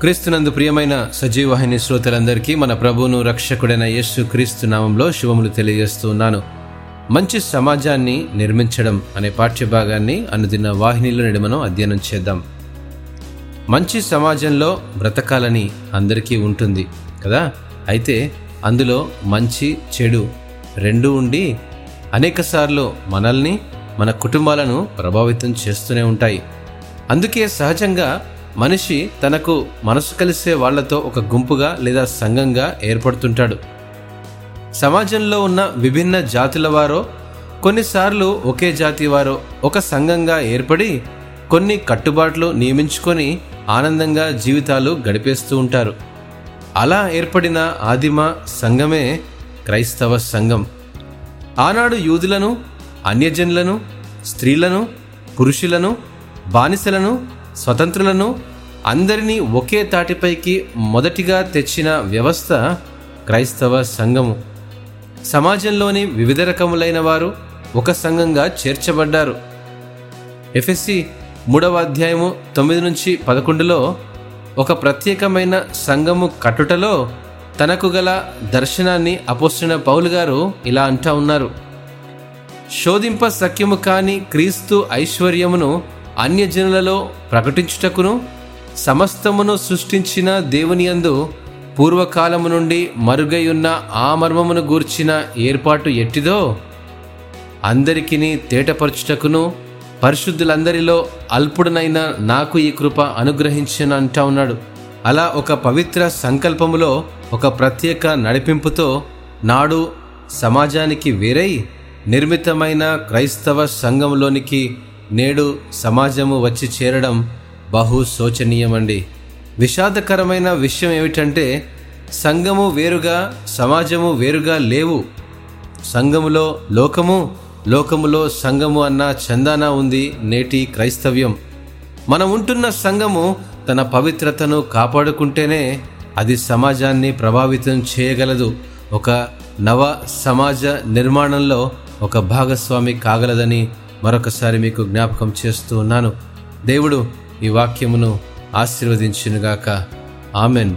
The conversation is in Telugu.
క్రీస్తునందు ప్రియమైన సజీవవాహిని శ్రోతలందరికీ మన ప్రభువును రక్షకుడైన యేసు క్రీస్తు నామంలో శుభములు తెలియజేస్తున్నాను మంచి సమాజాన్ని నిర్మించడం అనే పాఠ్యభాగాన్ని అనుదిన వాహినిలో నేడు మనం అధ్యయనం చేద్దాం. మంచి సమాజంలో బ్రతకాలని అందరికీ ఉంటుంది కదా? అయితే అందులో మంచి చెడు రెండూ ఉండి అనేకసార్లు మనల్ని మన కుటుంబాలను ప్రభావితం చేస్తూనే ఉంటాయి. అందుకే సహజంగా మనిషి తనకు మనసు కలిసే వాళ్ళతో ఒక గుంపుగా లేదా సంఘంగా ఏర్పడుతుంటాడు. సమాజంలో ఉన్న విభిన్న జాతుల వారో కొన్నిసార్లు ఒకే జాతి వారో ఒక సంఘంగా ఏర్పడి కొన్ని కట్టుబాట్లు నియమించుకొని ఆనందంగా జీవితాలు గడిపేస్తూ ఉంటారు. అలా ఏర్పడిన ఆదిమ సంఘమే క్రైస్తవ సంఘం. ఆనాడు యూదులను అన్యజనులను స్త్రీలను పురుషులను బానిసలను స్వతంత్రులను అందరినీ ఒకే తాటిపైకి మొదటిగా తెచ్చిన వ్యవస్థ క్రైస్తవ సంఘము. సమాజంలోని వివిధ రకములైన వారు ఒక సంఘంగా చేర్చబడ్డారు. ఎఫ్ఎస్సి మూడవ అధ్యాయము తొమ్మిది నుంచి పదకొండులో ఒక ప్రత్యేకమైన సంఘము కట్టుటలో తనకు గల దర్శనాన్ని అపోసిన పౌలు గారు ఇలా అంటా ఉన్నారు. శోధింప సఖ్యము కాని క్రీస్తు ఐశ్వర్యమును అన్యజనులలో ప్రకటించుటకును సమస్తమును సృష్టించిన దేవుని యందు పూర్వకాలము నుండి మరుగై ఉన్న ఆ మర్మమును గూర్చిన ఏర్పాటు ఎట్టిదో అందరికిని తేటపరచుటకును పరిశుద్ధులందరిలో అల్పుడనైన నాకు ఈ కృప అనుగ్రహించిన అంటా ఉన్నాడు. అలా ఒక పవిత్ర సంకల్పములో ఒక ప్రత్యేక నడిపింపుతో నాడు సమాజానికి వేరై నిర్మితమైన క్రైస్తవ సంఘంలోనికి నేడు సమాజము వచ్చి చేరడం బహు శోచనీయమండి. విషాదకరమైన విషయం ఏమిటంటే సంఘము వేరుగా సమాజము వేరుగా లేవు. సంఘములో లోకము లోకములో సంఘము అన్న చందానా ఉంది నేటి క్రైస్తవ్యం. మనం ఉంటున్న సంఘము తన పవిత్రతను కాపాడుకుంటేనే అది సమాజాన్ని ప్రభావితం చేయగలదు. ఒక నవ సమాజ నిర్మాణంలో ఒక భాగస్వామి కాగలదని మరొకసారి మీకు జ్ఞాపకం చేస్తూ ఉన్నాను. దేవుడు ఈ వాక్యమును ఆశీర్వదించినగాక. ఆమెన్.